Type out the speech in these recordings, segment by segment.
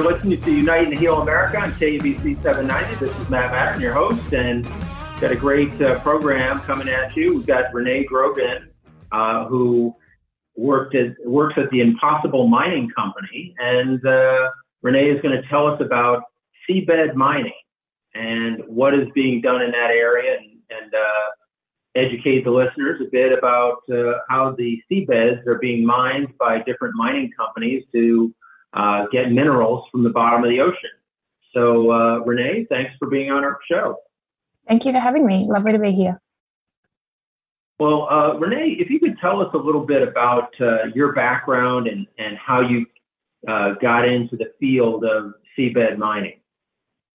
you're listening to Unite and Heal America on KABC 790. This is Matt Madden, your host, and got a great uh, program coming at you. We've got Renee Grogan, uh, who worked at, works at the Impossible Mining Company, and uh, Renee is going to tell us about seabed mining and what is being done in that area, and, and uh, educate the listeners a bit about uh, how the seabeds are being mined by different mining companies to uh, get minerals from the bottom of the ocean. So, uh, Renee, thanks for being on our show. Thank you for having me. Lovely to be here. Well, uh, Renee, if you could tell us a little bit about uh, your background and, and how you uh, got into the field of seabed mining.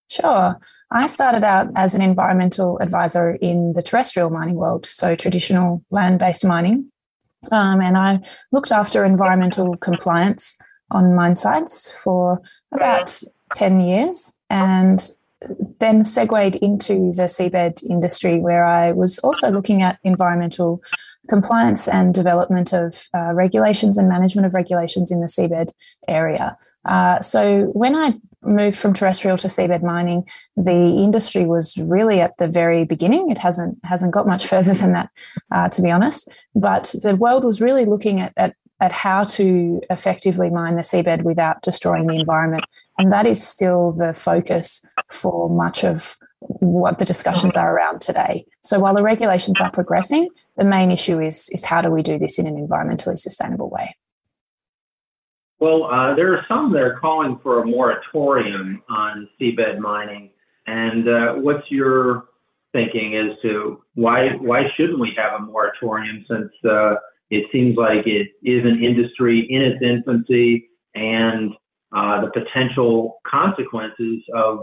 Sure. I started out as an environmental advisor in the terrestrial mining world, so traditional land based mining. Um, and I looked after environmental compliance on mine sites for about 10 years and then segued into the seabed industry where I was also looking at environmental compliance and development of uh, regulations and management of regulations in the seabed area. Uh, so when I moved from terrestrial to seabed mining, the industry was really at the very beginning. It hasn't hasn't got much further than that, uh, to be honest. But the world was really looking at, at at how to effectively mine the seabed without destroying the environment. And that is still the focus for much of what the discussions are around today. So while the regulations are progressing, the main issue is, is how do we do this in an environmentally sustainable way? Well, uh, there are some that are calling for a moratorium on seabed mining. And uh, what's your thinking as to why why shouldn't we have a moratorium since uh, it seems like it is an industry in its infancy, and uh, the potential consequences of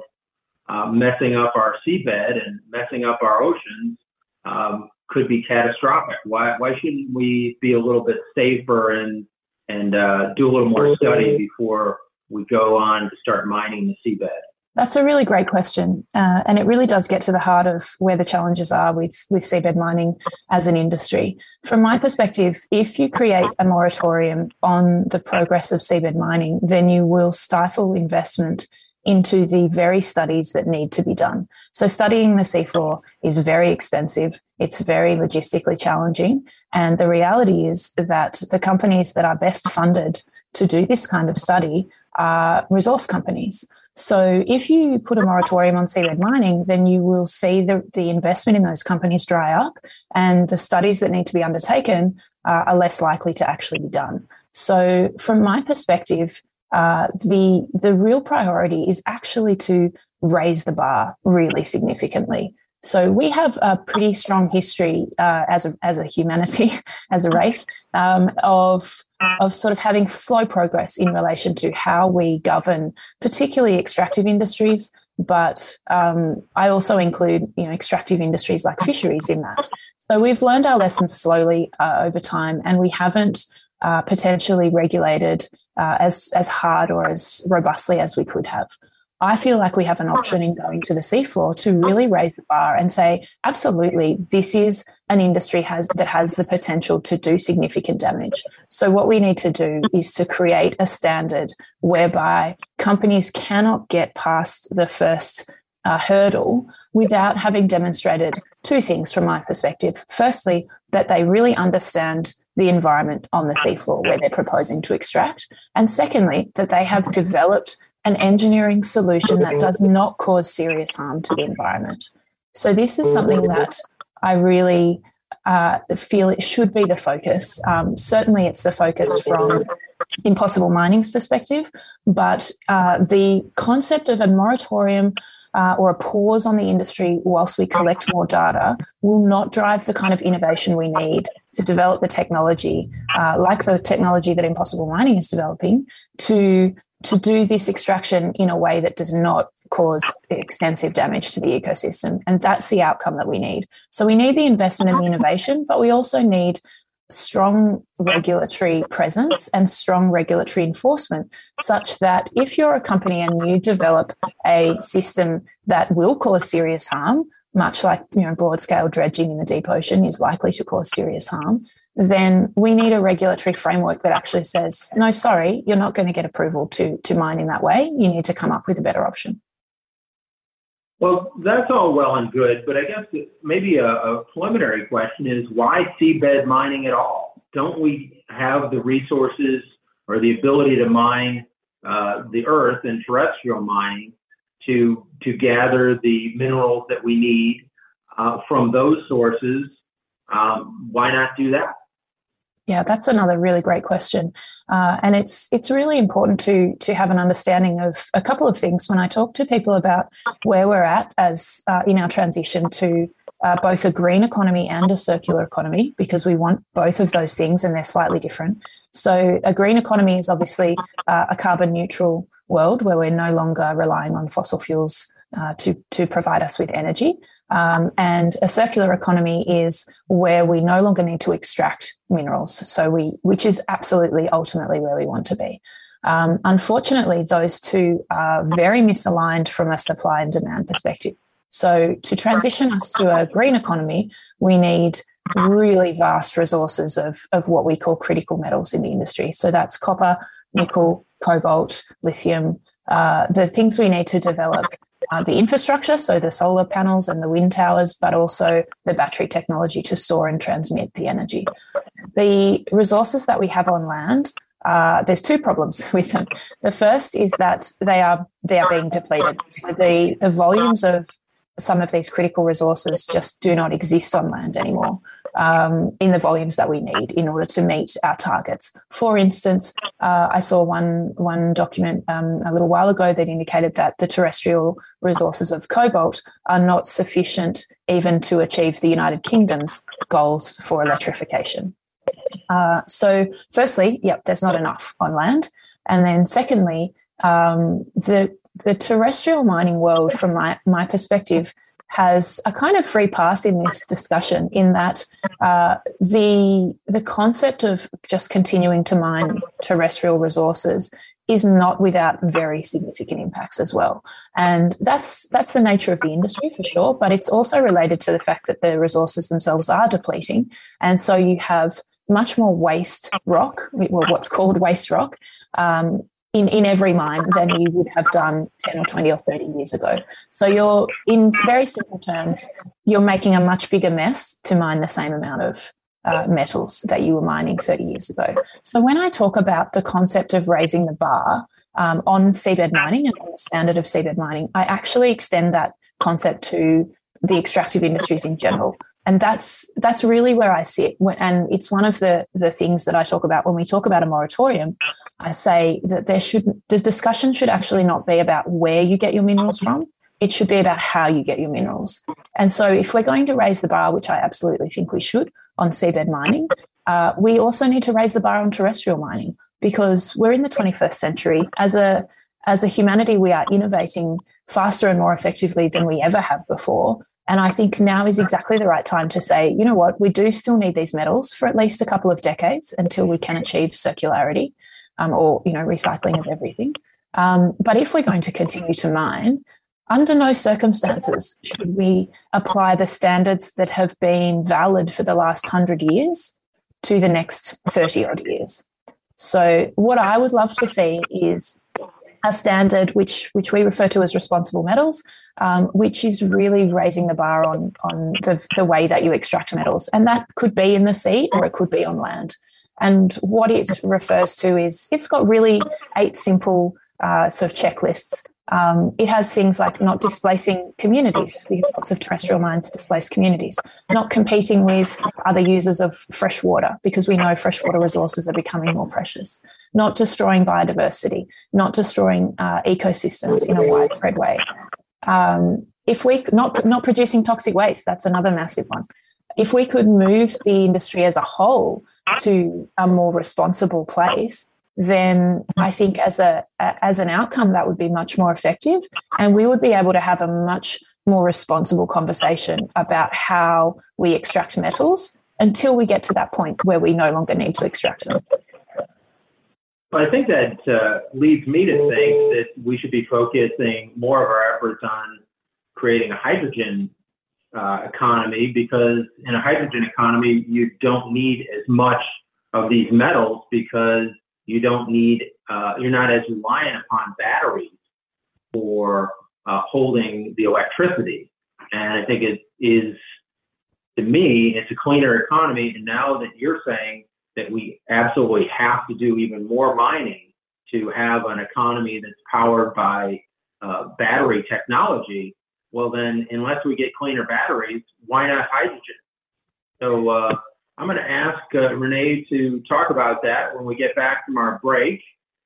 uh, messing up our seabed and messing up our oceans um, could be catastrophic. Why, why shouldn't we be a little bit safer and and uh, do a little more study before we go on to start mining the seabed? That's a really great question, uh, and it really does get to the heart of where the challenges are with with seabed mining as an industry. From my perspective, if you create a moratorium on the progress of seabed mining, then you will stifle investment into the very studies that need to be done. So, studying the seafloor is very expensive. It's very logistically challenging, and the reality is that the companies that are best funded to do this kind of study are resource companies. So if you put a moratorium on seabed mining, then you will see the, the investment in those companies dry up and the studies that need to be undertaken uh, are less likely to actually be done. So from my perspective, uh, the the real priority is actually to raise the bar really significantly. So we have a pretty strong history uh, as a as a humanity, as a race, um, of of sort of having slow progress in relation to how we govern, particularly extractive industries. But um, I also include, you know, extractive industries like fisheries in that. So we've learned our lessons slowly uh, over time, and we haven't uh, potentially regulated uh, as as hard or as robustly as we could have. I feel like we have an option in going to the seafloor to really raise the bar and say, absolutely, this is an industry has that has the potential to do significant damage. So what we need to do is to create a standard whereby companies cannot get past the first uh, hurdle without having demonstrated two things from my perspective. Firstly, that they really understand the environment on the seafloor where they're proposing to extract. And secondly, that they have developed an engineering solution that does not cause serious harm to the environment. So, this is something that I really uh, feel it should be the focus. Um, certainly, it's the focus from Impossible Mining's perspective, but uh, the concept of a moratorium uh, or a pause on the industry whilst we collect more data will not drive the kind of innovation we need to develop the technology, uh, like the technology that Impossible Mining is developing, to to do this extraction in a way that does not cause extensive damage to the ecosystem. And that's the outcome that we need. So we need the investment and the innovation, but we also need strong regulatory presence and strong regulatory enforcement such that if you're a company and you develop a system that will cause serious harm much like you know broad scale dredging in the deep ocean is likely to cause serious harm then we need a regulatory framework that actually says, no, sorry, you're not going to get approval to, to mine in that way. You need to come up with a better option. Well, that's all well and good, but I guess maybe a, a preliminary question is why seabed mining at all? Don't we have the resources or the ability to mine uh, the earth and terrestrial mining to to gather the minerals that we need uh, from those sources? Um, why not do that? Yeah, that's another really great question, uh, and it's it's really important to to have an understanding of a couple of things when I talk to people about where we're at as uh, in our transition to uh, both a green economy and a circular economy, because we want both of those things, and they're slightly different. So, a green economy is obviously uh, a carbon neutral world where we're no longer relying on fossil fuels uh, to to provide us with energy. Um, and a circular economy is where we no longer need to extract minerals. So we, which is absolutely ultimately where we want to be. Um, unfortunately, those two are very misaligned from a supply and demand perspective. So to transition us to a green economy, we need really vast resources of, of what we call critical metals in the industry. So that's copper, nickel, cobalt, lithium, uh, the things we need to develop uh, the infrastructure, so the solar panels and the wind towers, but also the battery technology to store and transmit the energy. The resources that we have on land, uh, there's two problems with them. The first is that they are they are being depleted. So the the volumes of some of these critical resources just do not exist on land anymore um, in the volumes that we need in order to meet our targets. For instance, uh, I saw one one document um, a little while ago that indicated that the terrestrial resources of cobalt are not sufficient even to achieve the United Kingdom's goals for electrification. Uh, so, firstly, yep, there's not enough on land, and then secondly, um, the the terrestrial mining world, from my my perspective, has a kind of free pass in this discussion in that uh, the the concept of just continuing to mine terrestrial resources is not without very significant impacts as well. And that's that's the nature of the industry for sure, but it's also related to the fact that the resources themselves are depleting. And so you have much more waste rock, well, what's called waste rock, um, in, in every mine than you would have done 10 or 20 or 30 years ago. So you're, in very simple terms, you're making a much bigger mess to mine the same amount of uh, metals that you were mining 30 years ago. So when I talk about the concept of raising the bar um, on seabed mining and on the standard of seabed mining, I actually extend that concept to the extractive industries in general. And that's that's really where I sit, and it's one of the the things that I talk about when we talk about a moratorium. I say that there should the discussion should actually not be about where you get your minerals from. It should be about how you get your minerals. And so, if we're going to raise the bar, which I absolutely think we should on seabed mining, uh, we also need to raise the bar on terrestrial mining because we're in the 21st century. As a as a humanity, we are innovating faster and more effectively than we ever have before. And I think now is exactly the right time to say, you know what, we do still need these metals for at least a couple of decades until we can achieve circularity um, or you know recycling of everything. Um, but if we're going to continue to mine, under no circumstances should we apply the standards that have been valid for the last hundred years to the next 30 odd years. So, what I would love to see is a standard which, which we refer to as responsible metals, um, which is really raising the bar on, on the, the way that you extract metals. And that could be in the sea or it could be on land. And what it refers to is it's got really eight simple uh, sort of checklists. Um, it has things like not displacing communities. We have lots of terrestrial mines displace communities. Not competing with other users of fresh water because we know freshwater resources are becoming more precious. Not destroying biodiversity. Not destroying uh, ecosystems in a widespread way. Um, if we not not producing toxic waste, that's another massive one. If we could move the industry as a whole to a more responsible place, then I think as a as an outcome that would be much more effective, and we would be able to have a much more responsible conversation about how we extract metals until we get to that point where we no longer need to extract them. I think that uh, leads me to think that we should be focusing more of our efforts on creating a hydrogen uh, economy because in a hydrogen economy, you don't need as much of these metals because you don't need, uh, you're not as reliant upon batteries for uh, holding the electricity. And I think it is, to me, it's a cleaner economy. And now that you're saying that we absolutely have to do even more mining to have an economy that's powered by uh, battery technology, well, then, unless we get cleaner batteries, why not hydrogen? So uh, I'm going to ask uh, Renee to talk about that when we get back from our break.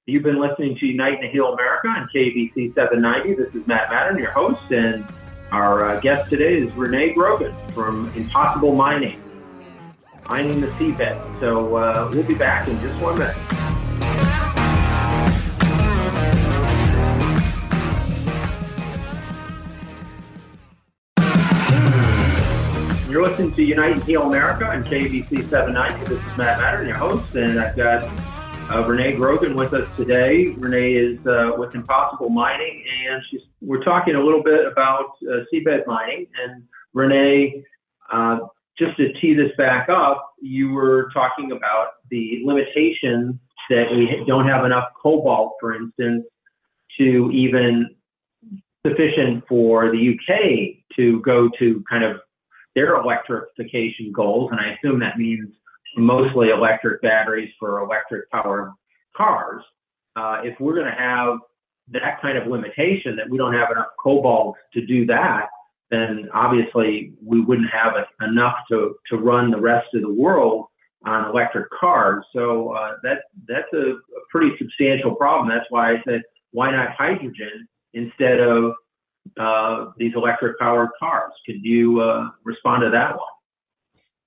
You've been listening to Unite and Heal America on KABC 790. This is Matt Madden, your host, and our uh, guest today is Renee Grogan from Impossible Mining, mining the seabed. So uh, we'll be back in just one minute. To Unite and Heal America on KABC 790. This is Matt Madden, your host, and I've got uh, Renee Grogan with us today. Renee is uh, with Impossible Mining, and we're talking a little bit about uh, seabed mining. And Renee, uh, just to tee this back up, you were talking about the limitations that we don't have enough cobalt, for instance, to even sufficient for the UK to go to kind of their electrification goals. And I assume that means mostly electric batteries for electric powered cars. Uh, if we're going to have that kind of limitation that we don't have enough cobalt to do that, then obviously we wouldn't have enough to, to run the rest of the world on electric cars. So uh, that that's a, a, pretty substantial problem. That's why I said why not hydrogen instead of uh, these electric powered cars? Could you uh, respond to that one?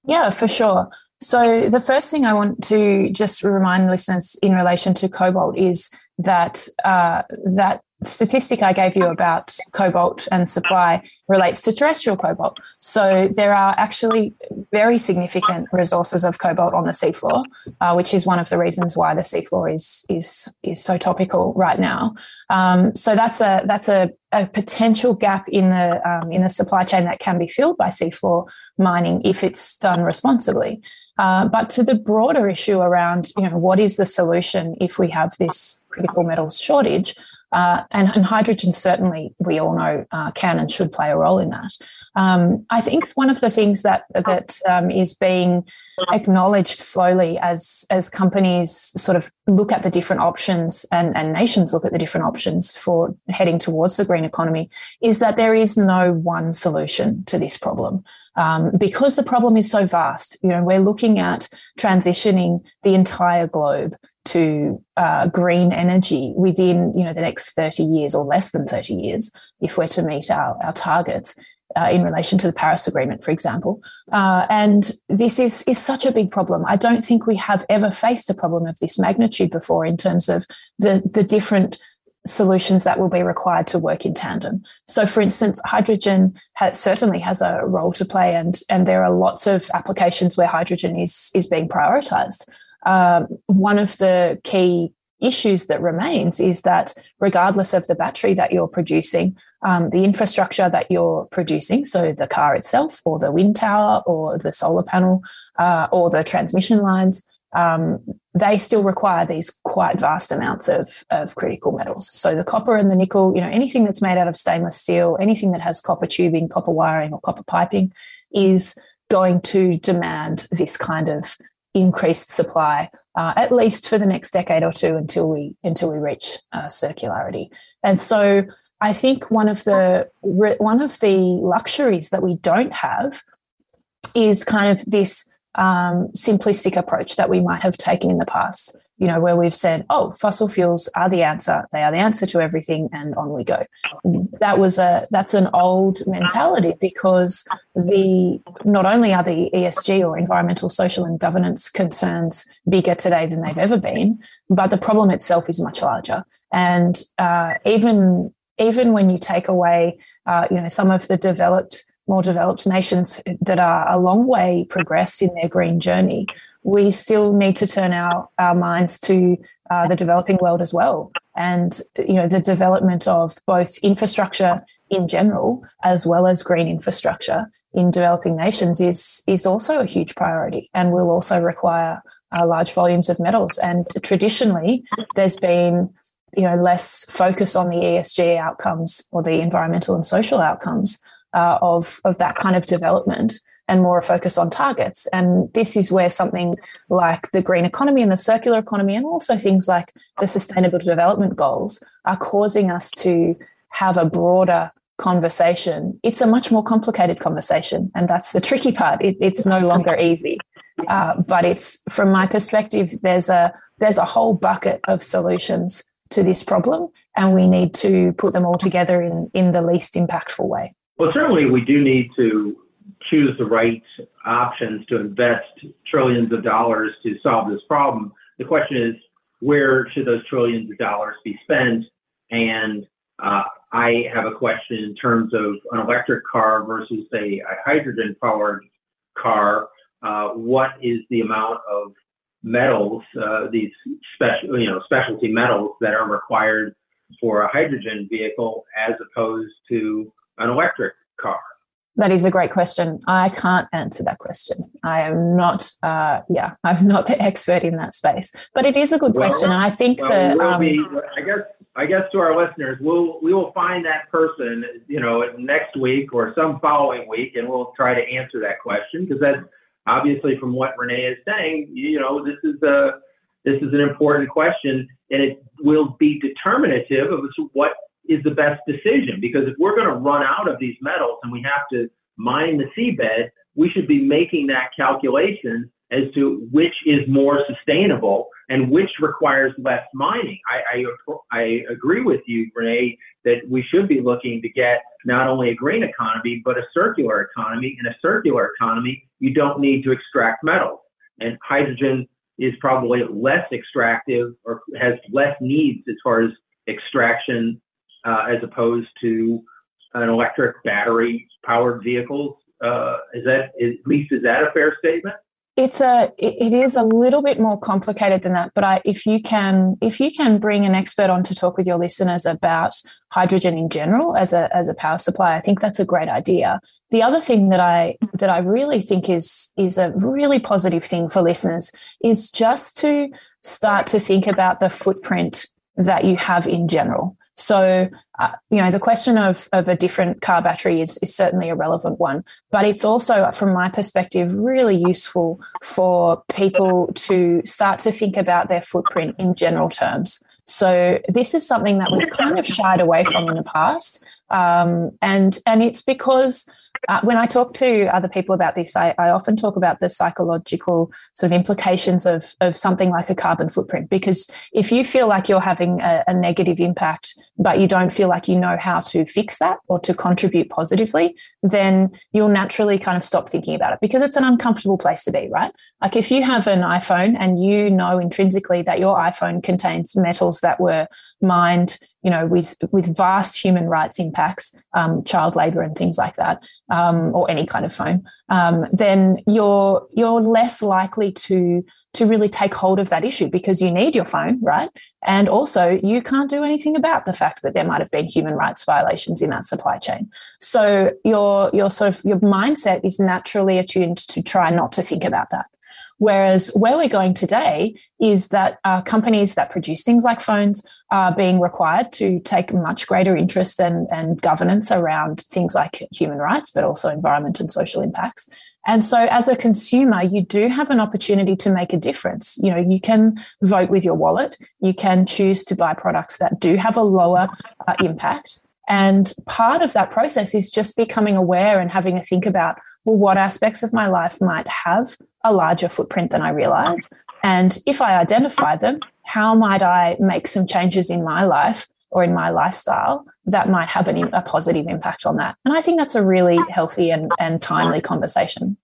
Yeah, for sure. So, the first thing I want to just remind listeners in relation to cobalt is that uh, that statistic I gave you about cobalt and supply relates to terrestrial cobalt. So, there are actually very significant resources of cobalt on the seafloor, uh, which is one of the reasons why the seafloor is is is so topical right now. Um, so that's a that's a, a potential gap in the um, in the supply chain that can be filled by seafloor mining if it's done responsibly. Uh, but to the broader issue around, you know, what is the solution if we have this critical metals shortage? Uh, and, and, hydrogen certainly, we all know, uh, can and should play a role in that. Um, I think one of the things that that um, is being acknowledged slowly as as companies sort of look at the different options and, and nations look at the different options for heading towards the green economy is that there is no one solution to this problem um, because the problem is so vast. You know, we're looking at transitioning the entire globe to uh, green energy within you know the next 30 years or less than 30 years if we're to meet our, our targets uh, in relation to the Paris Agreement, for example. Uh, and this is, is such a big problem. I don't think we have ever faced a problem of this magnitude before in terms of the, the different solutions that will be required to work in tandem. So, for instance, hydrogen has, certainly has a role to play, and and there are lots of applications where hydrogen is is being prioritized. Um, one of the key issues that remains is that regardless of the battery that you're producing, um, the infrastructure that you're producing, so the car itself, or the wind tower, or the solar panel, uh, or the transmission lines, um, they still require these quite vast amounts of, of critical metals. So the copper and the nickel, you know, anything that's made out of stainless steel, anything that has copper tubing, copper wiring, or copper piping is going to demand this kind of increased supply, uh, at least for the next decade or two until we until we reach uh, circularity. And so I think one of the one of the luxuries that we don't have is kind of this um, simplistic approach that we might have taken in the past, you know, where we've said, oh, fossil fuels are the answer, they are the answer to everything, and on we go. That was a that's an old mentality because the not only are the ESG or environmental, social, and governance concerns bigger today than they've ever been, but the problem itself is much larger. And uh, even even when you take away, uh, you know, some of the developed more developed nations that are a long way progressed in their green journey, we still need to turn our, our minds to uh, the developing world as well. And, you know, the development of both infrastructure in general, as well as green infrastructure in developing nations, is is also a huge priority, and will also require uh, large volumes of metals. And traditionally, there's been you know less focus on the ESG outcomes or the environmental and social outcomes uh, of of that kind of development and more a focus on targets. And this is where something like the green economy and the circular economy, and also things like the sustainable development goals, are causing us to have a broader conversation. It's a much more complicated conversation, and that's the tricky part. It, it's no longer easy. Uh, but it's from my perspective, there's a there's a whole bucket of solutions to this problem, and we need to put them all together in in the least impactful way. Well, certainly we do need to choose the right options to invest trillions of dollars to solve this problem. The question is, where should those trillions of dollars be spent? And uh, I have a question in terms of an electric car versus a, a hydrogen powered car. Uh, what is the amount of metals, uh, these special, you know, specialty metals that are required for a hydrogen vehicle as opposed to an electric car? That is a great question. I can't answer that question. I am not, uh, yeah, I'm not the expert in that space. But it is a good well, question, and I think well, that um, be, I guess I guess to our listeners, we'll we will find that person, you know, next week or some following week, and we'll try to answer that question because that's obviously from what Renee is saying. You know, this is a this is an important question, and it will be determinative of what is the best decision because if we're going to run out of these metals and we have to mine the seabed, we should be making that calculation as to which is more sustainable and which requires less mining. I, I, I agree with you, Renee, that we should be looking to get not only a green economy, but a circular economy. In a circular economy, you don't need to extract metals. And hydrogen is probably less extractive or has less needs as far as extraction uh, as opposed to an electric battery powered vehicles. Uh, is that is, at least is that a fair statement? It's a it is a little bit more complicated than that. But I, if you can if you can bring an expert on to talk with your listeners about hydrogen in general as a as a power supply, I think that's a great idea. The other thing that I that I really think is is a really positive thing for listeners is just to start to think about the footprint that you have in general. So, uh, you know, the question of, of a different car battery is, is certainly a relevant one, but it's also, from my perspective, really useful for people to start to think about their footprint in general terms. So, this is something that we've kind of shied away from in the past. Um, and, and it's because uh, when I talk to other people about this, I, I, often talk about the psychological sort of implications of, of something like a carbon footprint. Because if you feel like you're having a, a, negative impact, but you don't feel like you know how to fix that or to contribute positively, then you'll naturally kind of stop thinking about it because it's an uncomfortable place to be, right? Like if you have an iPhone and you know intrinsically that your iPhone contains metals that were mined you know, with with vast human rights impacts, um, child labour and things like that, um, or any kind of phone, um, then you're you're less likely to to really take hold of that issue because you need your phone, right? And also, you can't do anything about the fact that there might have been human rights violations in that supply chain. So your your sort of your mindset is naturally attuned to try not to think about that. Whereas where we're going today is that uh, companies that produce things like phones are being required to take much greater interest and, and governance around things like human rights, but also environment and social impacts. And so, as a consumer, you do have an opportunity to make a difference. You know, you can vote with your wallet. You can choose to buy products that do have a lower uh, impact. And part of that process is just becoming aware and having a think about well, what aspects of my life might have a larger footprint than I realize? And if I identify them, how might I make some changes in my life or in my lifestyle that might have an, a positive impact on that? And I think that's a really healthy and, and timely conversation.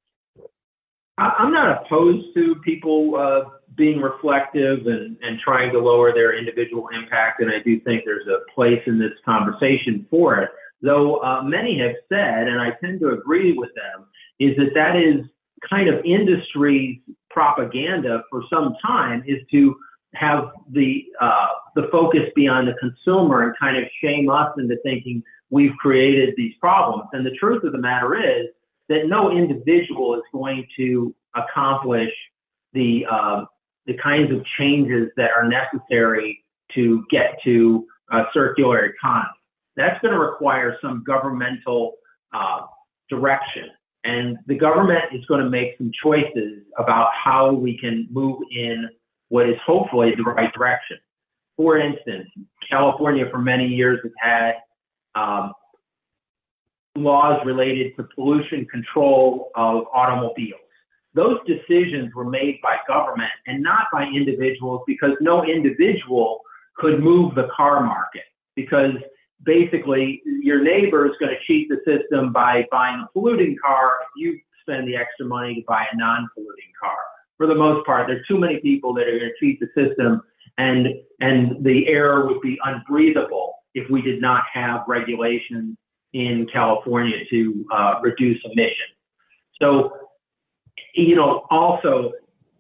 I'm not opposed to people uh, being reflective and, and trying to lower their individual impact, and I do think there's a place in this conversation for it. Though uh, many have said, and I tend to agree with them, is that that is kind of industry's propaganda for some time is to have the uh, the focus be on the consumer and kind of shame us into thinking we've created these problems. And the truth of the matter is that no individual is going to accomplish the uh, the kinds of changes that are necessary to get to a circular economy. That's going to require some governmental uh, direction. And the government is going to make some choices about how we can move in what is hopefully the right direction. For instance, California for many years has had um, laws related to pollution control of automobiles. Those decisions were made by government and not by individuals because no individual could move the car market because basically your neighbor is going to cheat the system by buying a polluting car you spend the extra money to buy a non-polluting car. For the most part, there are too many people that are going to cheat the system, and and the air would be unbreathable if we did not have regulations in California to uh, reduce emissions. So, you know, also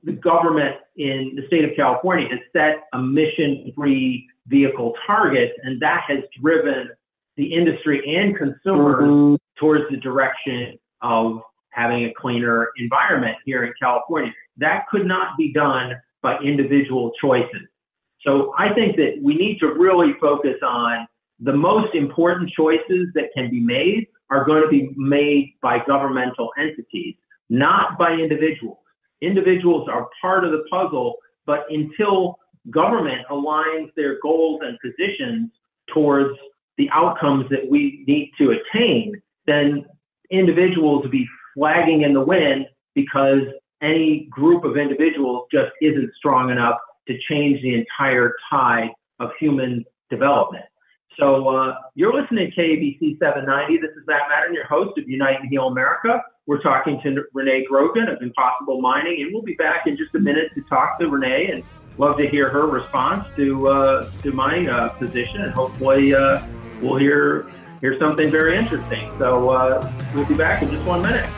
the government in the state of California has set emission-free vehicle targets, and that has driven the industry and consumers mm-hmm. towards the direction of having a cleaner environment here in California. That could not be done by individual choices. So I think that we need to really focus on the most important choices that can be made are going to be made by governmental entities, not by individuals. Individuals are part of the puzzle, but until government aligns their goals and positions towards the outcomes that we need to attain, then individuals will be flagging in the wind because any group of individuals just isn't strong enough to change the entire tide of human development. So uh, you're listening to KABC 790. This is Matt Madden, your host of Unite and Heal America. We're talking to Renee Grogan of Impossible Mining, and we'll be back in just a minute to talk to Renee and love to hear her response to uh, to my uh, position, and hopefully uh, we'll hear hear something very interesting. So uh, we'll be back in just one minute.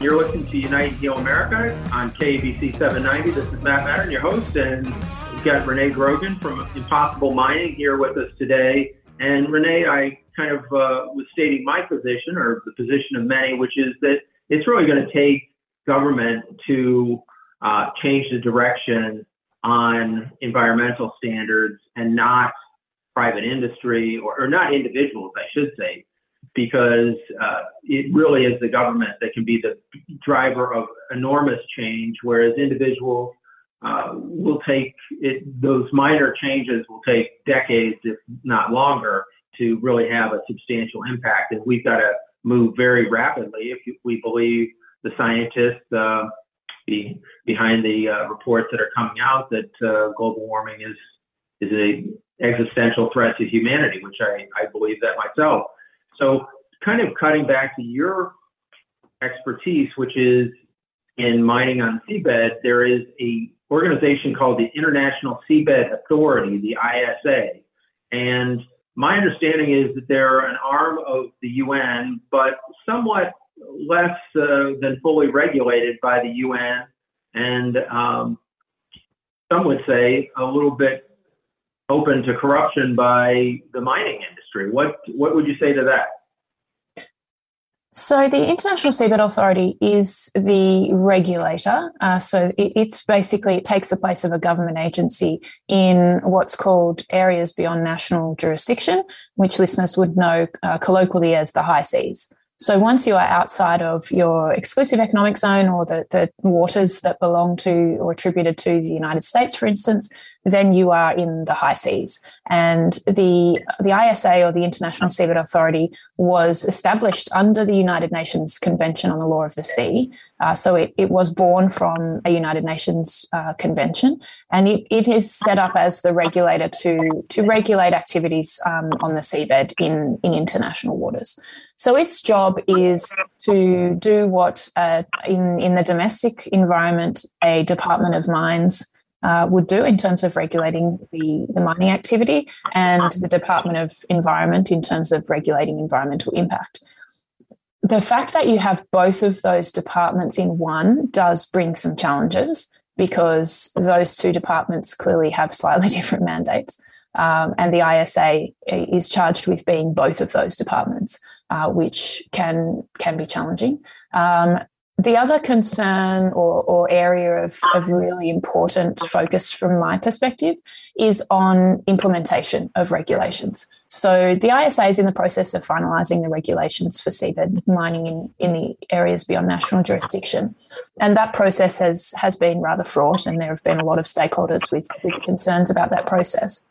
You're listening to Unite and Heal America on KABC 790. This is Matt Madden, your host, and we've got Renee Grogan from Impossible Mining here with us today. And Renee, I kind of uh, was stating my position, or the position of many, which is that it's really going to take government to uh, change the direction on environmental standards and not private industry or, or not individuals, I should say, because uh, it really is the government that can be the driver of enormous change, whereas individuals uh, will take it, those minor changes will take decades, if not longer, to really have a substantial impact. And we've got to move very rapidly if we believe the scientists uh, be, behind the uh, reports that are coming out that uh, global warming is is a existential threat to humanity, which I, I believe that myself. So, kind of cutting back to your expertise, which is in mining on seabed, there is a organization called the International Seabed Authority, the ISA, and my understanding is that they're an arm of the UN, but somewhat less uh, than fully regulated by the UN, and um, some would say a little bit open to corruption by the mining industry. What what would you say to that? So, the International Seabed Authority is the regulator. Uh, so, it, it's basically, it takes the place of a government agency in what's called areas beyond national jurisdiction, which listeners would know uh, colloquially as the high seas. So, once you are outside of your exclusive economic zone or the, the waters that belong to or attributed to the United States, for instance, then you are in the high seas. And the, the ISA or the International Seabed Authority was established under the United Nations Convention on the Law of the Sea. Uh, so it, it was born from a United Nations uh, convention and it, it is set up as the regulator to, to regulate activities um, on the seabed in, in international waters. So its job is to do what uh, in, in the domestic environment a Department of Mines uh, would do in terms of regulating the, the mining activity and the Department of Environment in terms of regulating environmental impact. The fact that you have both of those departments in one does bring some challenges because those two departments clearly have slightly different mandates. Um, and the ISA is charged with being both of those departments, uh, which can can be challenging. Um, the other concern or, or area of, of really important focus from my perspective is on implementation of regulations. So the ISA is in the process of finalising the regulations for seabed mining in, in the areas beyond national jurisdiction. And that process has, has been rather fraught, and there have been a lot of stakeholders with, with concerns about that process.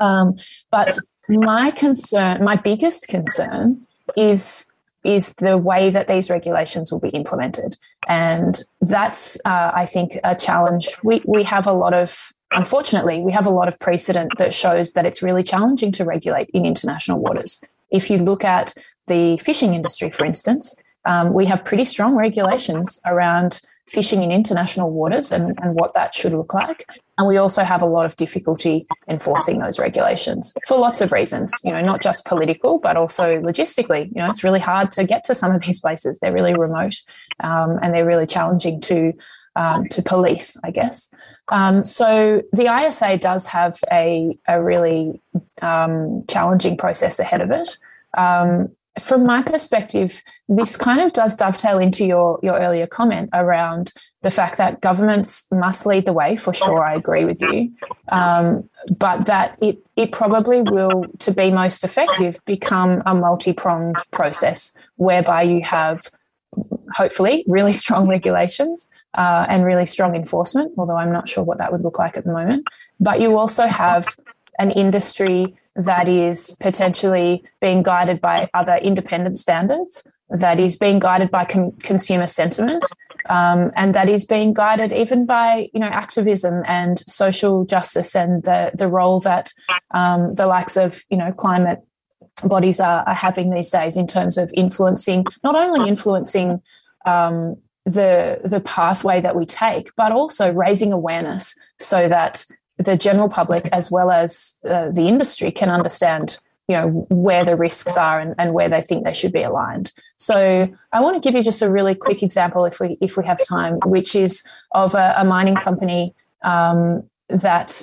Um, but my concern, my biggest concern, is is the way that these regulations will be implemented, and that's uh, I think a challenge. We we have a lot of unfortunately we have a lot of precedent that shows that it's really challenging to regulate in international waters. If you look at the fishing industry, for instance, um, we have pretty strong regulations around fishing in international waters and, and what that should look like. And we also have a lot of difficulty enforcing those regulations for lots of reasons, you know, not just political, but also logistically. You know, it's really hard to get to some of these places. They're really remote um, and they're really challenging to, um, to police, I guess. Um, so the ISA does have a, a really um, challenging process ahead of it. Um, from my perspective, this kind of does dovetail into your, your earlier comment around the fact that governments must lead the way, for sure, I agree with you, um, but that it, it probably will, to be most effective, become a multi pronged process whereby you have hopefully really strong regulations uh, and really strong enforcement, although I'm not sure what that would look like at the moment. But you also have an industry that is potentially being guided by other independent standards, that is being guided by com- consumer sentiment, um, and that is being guided even by you know activism and social justice and the the role that um, the likes of you know climate bodies are, are, having these days in terms of influencing not only influencing um, the the pathway that we take, but also raising awareness so that the general public as well as uh, the industry can understand you know where the risks are and, and where they think they should be aligned. So i want to give you just a really quick example if we if we have time which is of a, a mining company um, that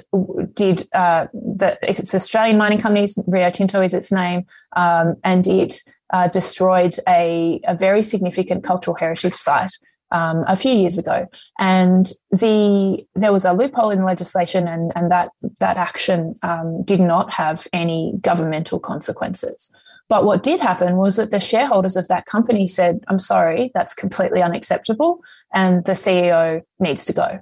did uh, that it's Australian mining company, Rio Tinto is its name, um, and it uh, destroyed a, a very significant cultural heritage site um, a few years ago, and the there was a loophole in legislation, and and that that action um, did not have any governmental consequences. But what did happen was that the shareholders of that company said, "I'm sorry, that's completely unacceptable, and the CEO needs to go."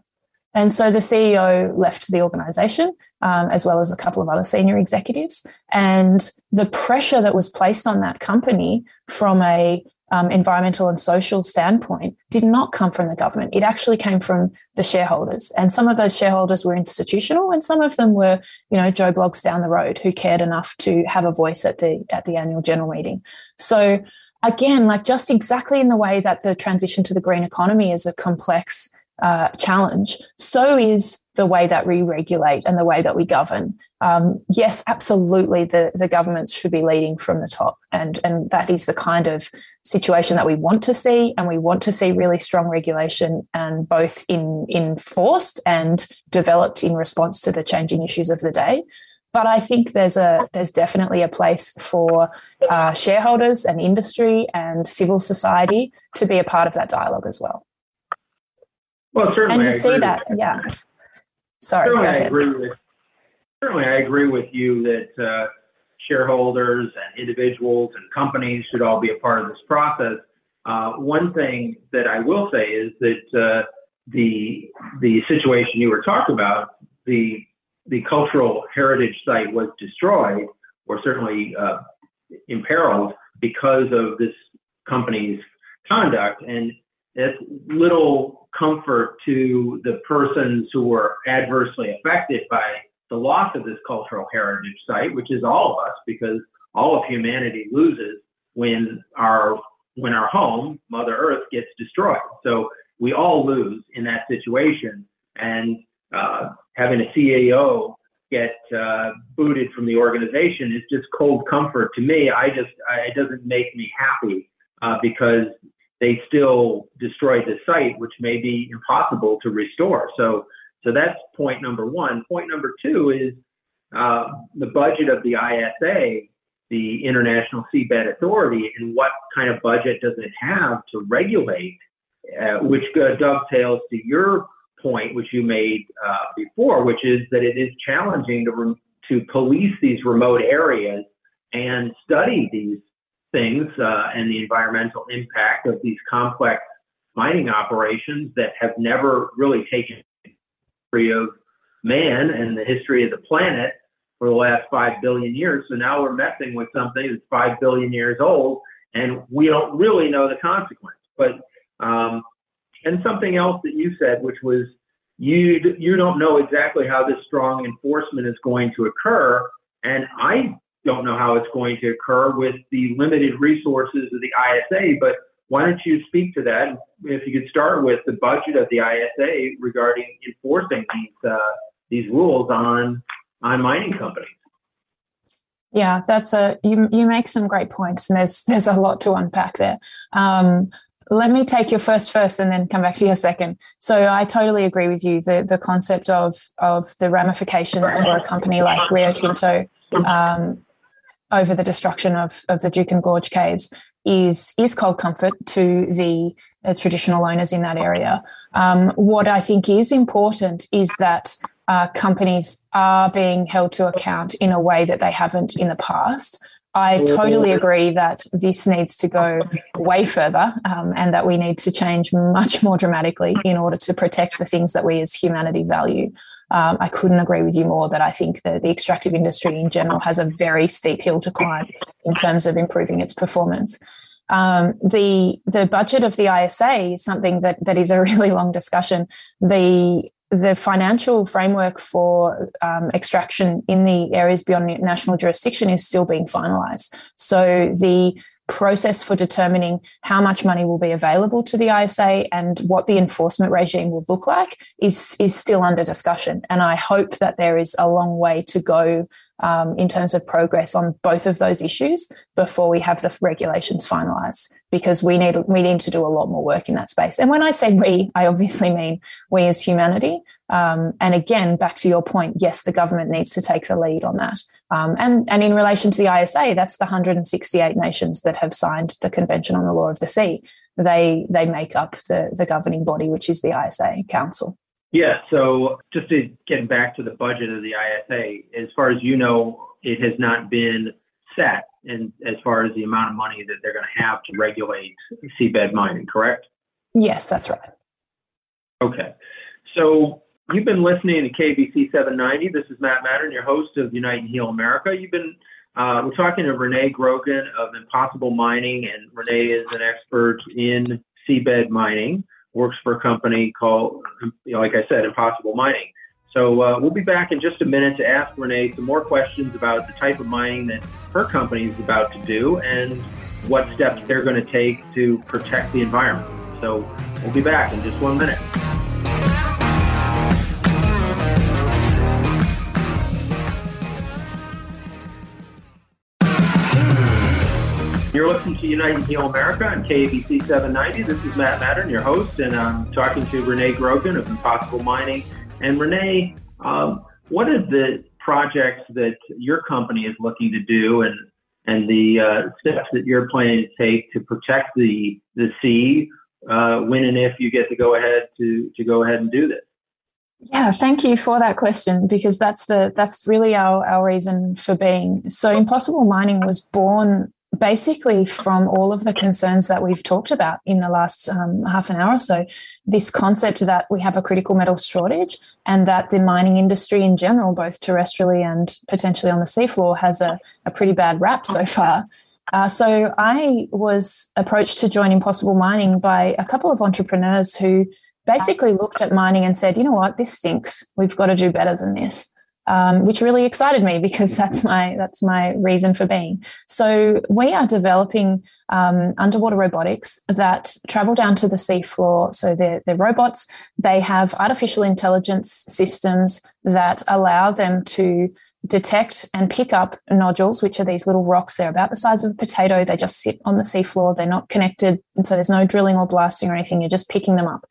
And so the CEO left the organization, um, as well as a couple of other senior executives. And the pressure that was placed on that company from a um, environmental and social standpoint did not come from the government. It actually came from the shareholders. And some of those shareholders were institutional and some of them were, you know, Joe Bloggs down the road who cared enough to have a voice at the at the annual general meeting. So again, like just exactly in the way that the transition to the green economy is a complex uh, challenge, so is the way that we regulate and the way that we govern. Um, yes, absolutely, the, the governments should be leading from the top, and, and that is the kind of situation that we want to see. And we want to see really strong regulation, and both in enforced and developed in response to the changing issues of the day. But I think there's a there's definitely a place for uh, shareholders and industry and civil society to be a part of that dialogue as well. Well, certainly, and you say that, yeah. Sorry, certainly I agree with certainly I agree with you that uh, shareholders and individuals and companies should all be a part of this process. Uh, one thing that I will say is that uh, the the situation you were talking about, the the cultural heritage site was destroyed or certainly uh, imperiled because of this company's conduct, and it's little comfort to the persons who were adversely affected by the loss of this cultural heritage site, which is all of us, because all of humanity loses when our when our home, Mother Earth, gets destroyed. So we all lose in that situation. And uh, having a CEO get uh, booted from the organization is just cold comfort to me. I just I, it doesn't make me happy uh, because they still destroyed the site, which may be impossible to restore. So so that's point number one. Point number two is uh, the budget of the ISA, the International Seabed Authority, and what kind of budget does it have to regulate, uh, which dovetails to your point, which you made uh, before, which is that it is challenging to re- to police these remote areas and study these things uh, and the environmental impact of these complex mining operations that have never really taken history of man and the history of the planet for the last five billion years. So now we're messing with something that's five billion years old, and we don't really know the consequence. But um, and something else that you said, which was you you don't know exactly how this strong enforcement is going to occur, and I don't know how it's going to occur with the limited resources of the ISA. But why don't you speak to that? If you could start with the budget of the ISA regarding enforcing these uh, these rules on on mining companies. Yeah, that's a you. You make some great points, and there's there's a lot to unpack there. Um, let me take your first first and then come back to your second. So I totally agree with you. The the concept of of the ramifications for a company like Rio Tinto um, over the destruction of, of the Juukan Gorge caves is is cold comfort to the uh, traditional owners in that area. Um, what I think is important is that uh, companies are being held to account in a way that they haven't in the past. I totally agree that this needs to go way further um, and that we need to change much more dramatically in order to protect the things that we as humanity value. Um, I couldn't agree with you more that I think that the extractive industry in general has a very steep hill to climb in terms of improving its performance. Um, the the budget of the ISA is something that that is a really long discussion. The the financial framework for um, extraction in the areas beyond national jurisdiction is still being finalised. So the process for determining how much money will be available to the ISA and what the enforcement regime will look like is is still under discussion. And I hope that there is a long way to go um, in terms of progress on both of those issues before we have the regulations finalised. Because we need we need to do a lot more work in that space. And when I say we, I obviously mean we as humanity. Um, and again, back to your point, yes, the government needs to take the lead on that. Um, and, and in relation to the ISA, that's the 168 nations that have signed the Convention on the Law of the Sea. They they make up the, the governing body, which is the ISA Council. Yeah. So just to get back to the budget of the ISA, as far as you know, it has not been set, and as far as the amount of money that they're going to have to regulate seabed mining, correct? Yes, that's right. Okay. So You've been listening to KABC 790. This is Matt Mattern, your host of Unite and Heal America. You've been uh, we're talking to Renee Grogan of Impossible Mining, and Renee is an expert in seabed mining. Works for a company called, you know, like I said, Impossible Mining. So uh, we'll be back in just a minute to ask Renee some more questions about the type of mining that her company is about to do and what steps they're going to take to protect the environment. So we'll be back in just one minute. You're listening to Unite and Heal America on KABC 790. This is Matt Madden, your host, and I'm talking to Renee Grogan of Impossible Mining. And Renee, um, what are the projects that your company is looking to do and and the uh, steps that you're planning to take to protect the the sea uh, when and if you get to go ahead to to go ahead and do this? Yeah, thank you for that question because that's the that's really our our reason for being. So Impossible Mining was born basically from all of the concerns that we've talked about in the last um, half an hour or so, this concept that we have a critical metal shortage and that the mining industry in general, both terrestrially and potentially on the seafloor, has a, a pretty bad rap so far. Uh, so I was approached to join Impossible Mining by a couple of entrepreneurs who basically looked at mining and said, you know what, this stinks. We've got to do better than this. Um, which really excited me because that's my that's my reason for being. So we are developing um, underwater robotics that travel down to the seafloor. So they're, they're robots. They have artificial intelligence systems that allow them to detect and pick up nodules, which are these little rocks. They're about the size of a potato. They just sit on the seafloor. They're not connected. And so there's no drilling or blasting or anything. You're just picking them up.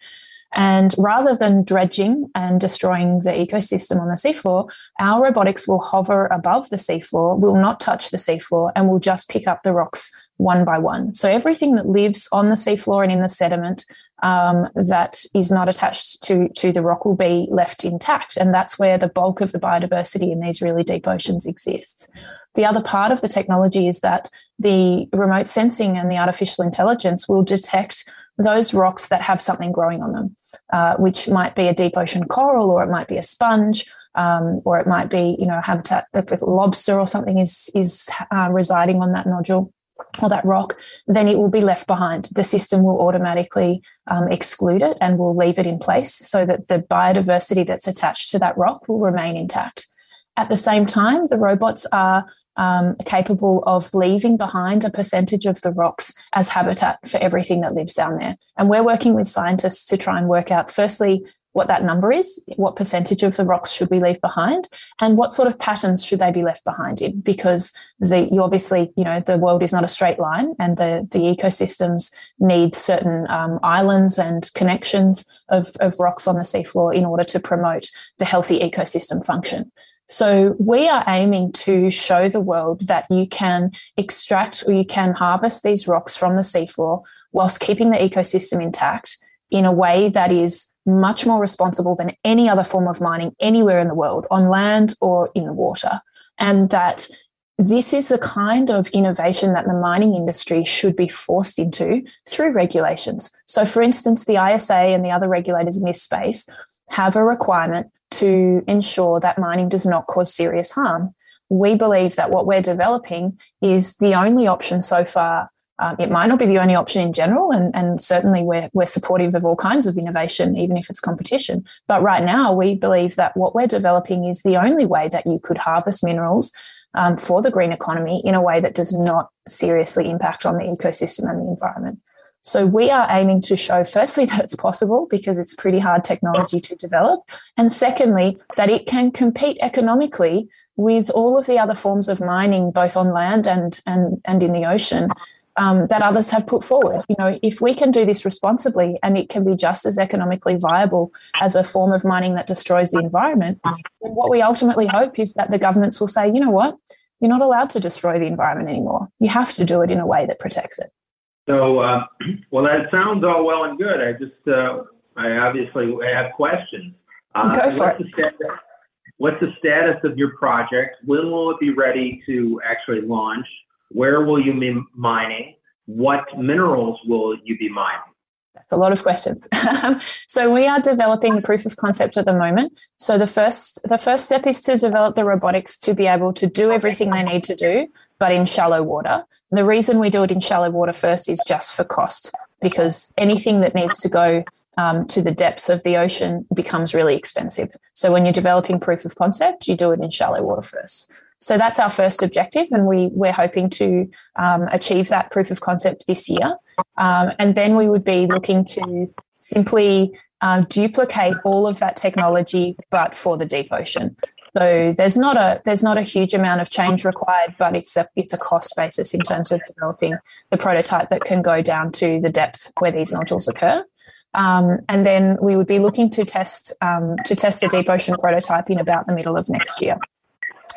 And rather than dredging and destroying the ecosystem on the seafloor, our robotics will hover above the seafloor, will not touch the seafloor, and will just pick up the rocks one by one. So everything that lives on the seafloor and in the sediment um, that is not attached to, to the rock will be left intact. And that's where the bulk of the biodiversity in these really deep oceans exists. The other part of the technology is that the remote sensing and the artificial intelligence will detect those rocks that have something growing on them, uh, which might be a deep ocean coral or it might be a sponge. Um, or it might be, you know, habitat if a lobster or something is is uh, residing on that nodule or that rock, then it will be left behind. The system will automatically um, exclude it and will leave it in place so that the biodiversity that's attached to that rock will remain intact. At the same time, the robots are um, capable of leaving behind a percentage of the rocks as habitat for everything that lives down there. And we're working with scientists to try and work out, firstly, what that number is, what percentage of the rocks should we leave behind, and what sort of patterns should they be left behind in? Because the you obviously, you know, the world is not a straight line, and the the ecosystems need certain um, islands and connections of, of rocks on the seafloor in order to promote the healthy ecosystem function. So we are aiming to show the world that you can extract or you can harvest these rocks from the seafloor whilst keeping the ecosystem intact in a way that is much more responsible than any other form of mining anywhere in the world, on land or in the water. And that this is the kind of innovation that the mining industry should be forced into through regulations. So, for instance, the ISA and the other regulators in this space have a requirement to ensure that mining does not cause serious harm. We believe that what we're developing is the only option so far. Um, it might not be the only option in general, and, and certainly we're, we're supportive of all kinds of innovation, even if it's competition. But right now, we believe that what we're developing is the only way that you could harvest minerals um, for the green economy in a way that does not seriously impact on the ecosystem and the environment. So we are aiming to show, firstly, that it's possible because it's pretty hard technology to develop. And secondly, that it can compete economically with all of the other forms of mining, both on land and, and, and in the ocean, um, that others have put forward. You know, if we can do this responsibly and it can be just as economically viable as a form of mining that destroys the environment, what we ultimately hope is that the governments will say, you know what, you're not allowed to destroy the environment anymore. You have to do it in a way that protects it. So, uh, well, that sounds all well and good. I just, uh, I obviously have questions. Uh, Go for what's it. The status, what's the status of your project? When will it be ready to actually launch? Where will you be mining? What minerals will you be mining? That's a lot of questions. so we are developing the proof of concept at the moment. So the first the first step is to develop the robotics to be able to do everything they need to do, but in shallow water. The reason we do it in shallow water first is just for cost, because anything that needs to go um, to the depths of the ocean becomes really expensive. So when you're developing proof of concept, you do it in shallow water first. So that's our first objective, and we we're hoping to um, achieve that proof of concept this year. Um, and then we would be looking to simply uh, duplicate all of that technology, but for the deep ocean. So there's not a there's not a huge amount of change required, but it's a it's a cost basis in terms of developing the prototype that can go down to the depth where these nodules occur. Um, and then we would be looking to test um, to test the deep ocean prototype in about the middle of next year.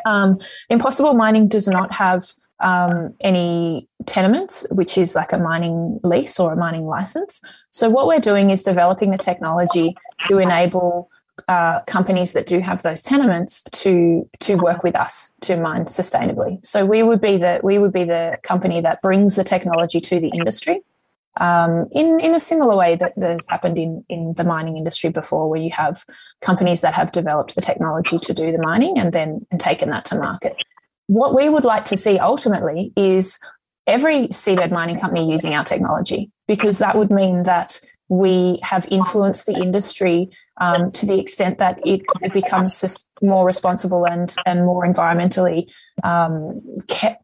Um, Impossible Mining does not have um, any tenements, which is like a mining lease or a mining license. So what we're doing is developing the technology to enable uh, companies that do have those tenements to to work with us to mine sustainably. So we would be the we would be the company that brings the technology to the industry. Um, in in a similar way that has happened in in the mining industry before, where you have companies that have developed the technology to do the mining and then and taken that to market. What we would like to see ultimately is every seabed mining company using our technology, because that would mean that we have influenced the industry um, to the extent that it, it, becomes more responsible and, and more environmentally um, ca-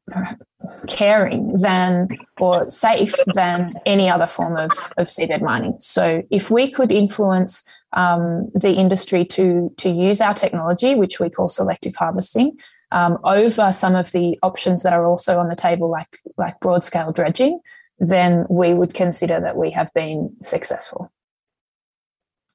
caring than or safe than any other form of, of seabed mining. So if we could influence um, the industry to, to use our technology, which we call selective harvesting, um, over some of the options that are also on the table, like, like broad scale dredging, then we would consider that we have been successful.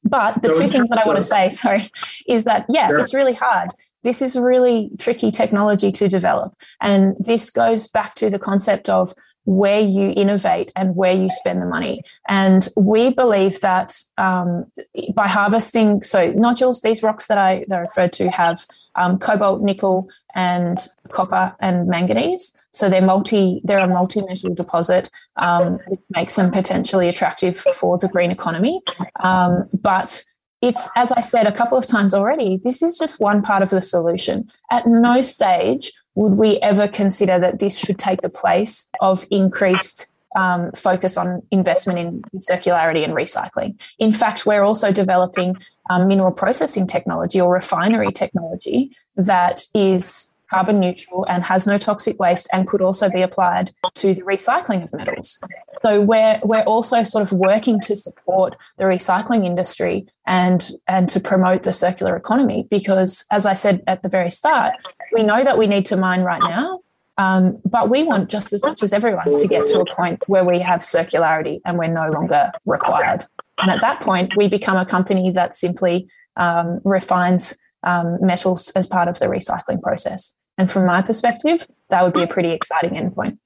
But the so two things that I want to say, sorry, is that, yeah, sure. it's really hard. This is really tricky technology to develop. And this goes back to the concept of where you innovate and where you spend the money. And we believe that um, by harvesting, so nodules, these rocks that I, that I referred to have um, cobalt, nickel, and copper and manganese. So they're multi, they're a multi-metal deposit, um, which makes them potentially attractive for the green economy. Um, but it's, as I said a couple of times already, this is just one part of the solution. At no stage would we ever consider that this should take the place of increased um, focus on investment in circularity and recycling. In fact, we're also developing um, mineral processing technology or refinery technology that is carbon neutral and has no toxic waste and could also be applied to the recycling of metals. So we're we're also sort of working to support the recycling industry and and to promote the circular economy because as I said at the very start, we know that we need to mine right now. Um, but we want just as much as everyone to get to a point where we have circularity and we're no longer required. And at that point, we become a company that simply um, refines um, metals as part of the recycling process. And from my perspective, that would be a pretty exciting endpoint.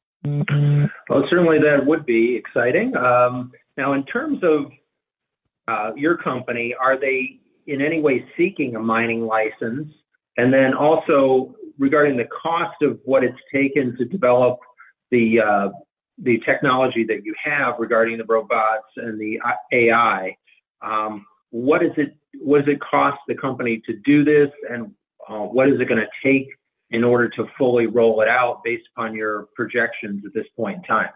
Well, certainly that would be exciting. Um, now, in terms of uh, your company, are they in any way seeking a mining license? And then also regarding the cost of what it's taken to develop the uh, the technology that you have regarding the robots and the AI, um, what is it? What does it cost the company to do this, and uh, what is it going to take in order to fully roll it out based upon your projections at this point in time?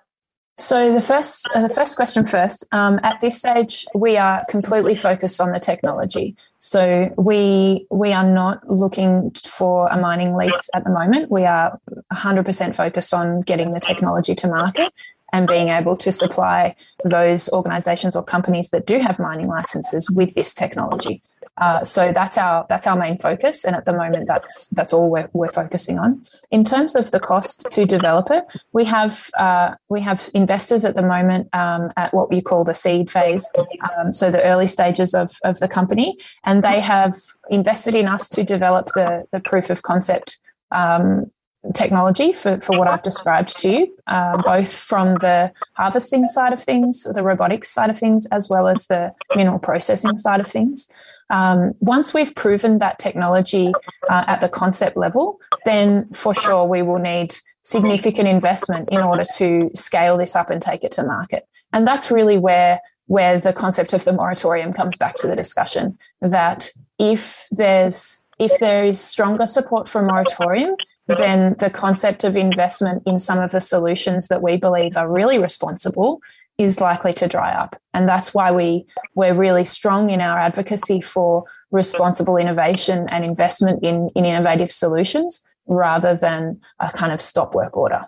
So the first, uh, the first question first. Um, at this stage, we are completely focused on the technology. So we we are not looking for a mining lease at the moment. We are 100% focused on getting the technology to market and being able to supply those organizations or companies that do have mining licenses with this technology. Uh, so that's our that's our main focus, and at the moment, that's that's all we're, we're focusing on. In terms of the cost to develop it, we have uh, we have investors at the moment um, at what we call the seed phase, um, so the early stages of, of the company, and they have invested in us to develop the the proof of concept um, technology for, for what I've described to you, uh, both from the harvesting side of things, the robotics side of things, as well as the mineral processing side of things. Um, once we've proven that technology uh, at the concept level, then for sure we will need significant investment in order to scale this up and take it to market. And that's really where where the concept of the moratorium comes back to the discussion that if there's if there is stronger support for moratorium, then the concept of investment in some of the solutions that we believe are really responsible is likely to dry up. And that's why we, we're really strong in our advocacy for responsible innovation and investment in, in innovative solutions rather than a kind of stop work order.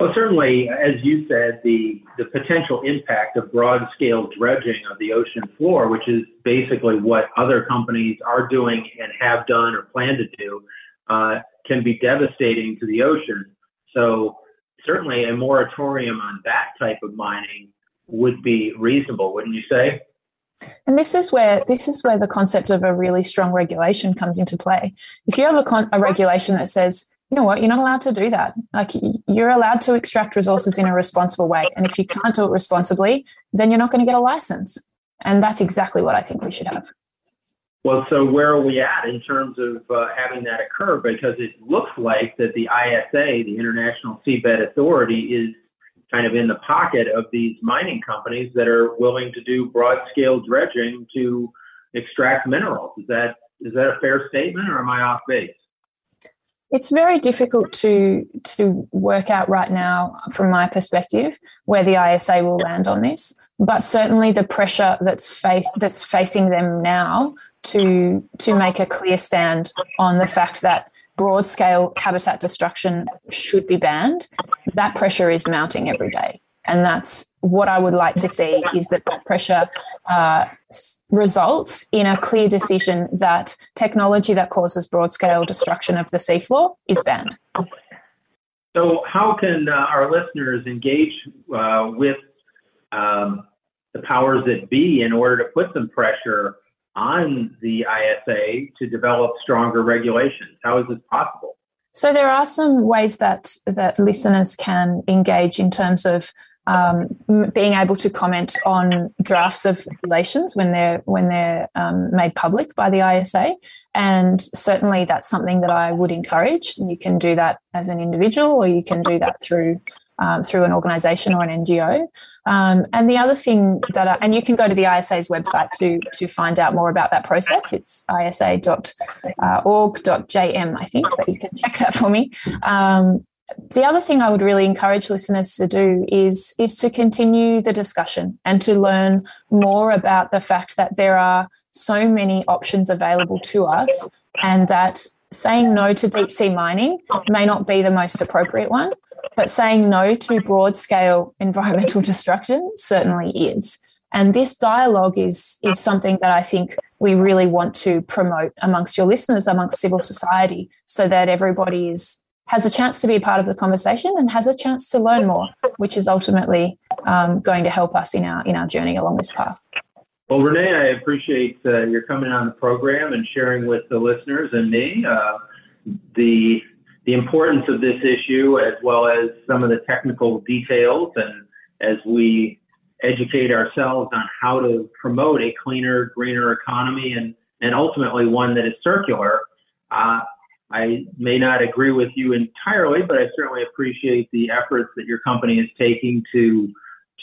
Well, certainly, as you said, the, the potential impact of broad scale dredging of the ocean floor, which is basically what other companies are doing and have done or plan to do, uh, can be devastating to the ocean. So, certainly a moratorium on that type of mining would be reasonable, wouldn't you say? And this is where this is where the concept of a really strong regulation comes into play. If you have a, con- a regulation that says, you know what, you're not allowed to do that. Like you're allowed to extract resources in a responsible way, and if you can't do it responsibly, then you're not going to get a license. And that's exactly what I think we should have. Well, so where are we at in terms of uh, having that occur? Because it looks like that the ISA, the International Seabed Authority, is kind of in the pocket of these mining companies that are willing to do broad scale dredging to extract minerals. Is that is that a fair statement, or am I off base? It's very difficult to to work out right now, from my perspective, where the ISA will land on this. but certainly the pressure that's face that's facing them now to to make a clear stand on the fact that broad scale habitat destruction should be banned, that pressure is mounting every day. And that's what I would like to see is that that pressure uh, results in a clear decision that technology that causes broad scale destruction of the seafloor is banned. So, how can uh, our listeners engage uh, with um, the powers that be in order to put some pressure on the ISA to develop stronger regulations? How is this possible? So there are some ways that that listeners can engage in terms of um, being able to comment on drafts of regulations when they're when they're um, made public by the ISA. And certainly, that's something that I would encourage. You can do that as an individual, or you can do that through um, through an organisation or an NGO. Um, and the other thing that, I, and you can go to the ISA's website to to find out more about that process. It's isa.org.jm, I think, but you can check that for me. Um, the other thing I would really encourage listeners to do is is to continue the discussion and to learn more about the fact that there are so many options available to us, and that saying no to deep sea mining may not be the most appropriate one, but saying no to broad scale environmental destruction certainly is. And this dialogue is, is something that I think we really want to promote amongst your listeners, amongst civil society, so that everybody is, has a chance to be a part of the conversation and has a chance to learn more, which is ultimately um, going to help us in our, in our journey along this path. Well, Renee, I appreciate uh, your coming on the program and sharing with the listeners and me uh, the the importance of this issue as well as some of the technical details and as we educate ourselves on how to promote a cleaner, greener economy and, and ultimately one that is circular. Uh, I may not agree with you entirely, but I certainly appreciate the efforts that your company is taking to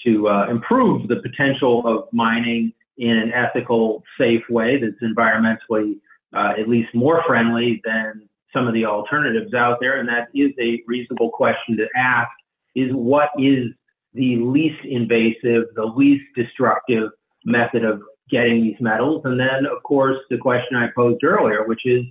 to uh, improve the potential of mining in an ethical, safe way that's environmentally uh, at least more friendly than some of the alternatives out there, and that is a reasonable question to ask, is what is the least invasive, the least destructive method of getting these metals? And then, of course, the question I posed earlier, which is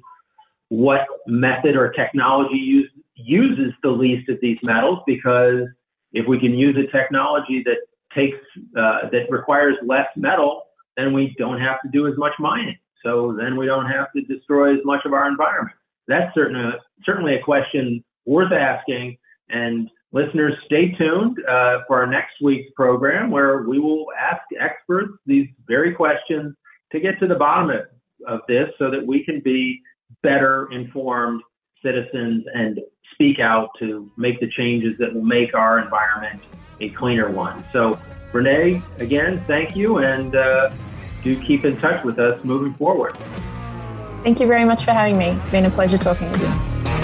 what method or technology use, uses the least of these metals? Because if we can use a technology that takes, uh, that requires less metal, then we don't have to do as much mining. So then we don't have to destroy as much of our environment that's certainly certainly a question worth asking. And listeners, stay tuned uh, for our next week's program where we will ask experts these very questions to get to the bottom of, of this so that we can be better informed citizens and speak out to make the changes that will make our environment a cleaner one. So, Renee, again, thank you, and uh, do keep in touch with us moving forward. Thank you very much for having me. It's been a pleasure talking with you.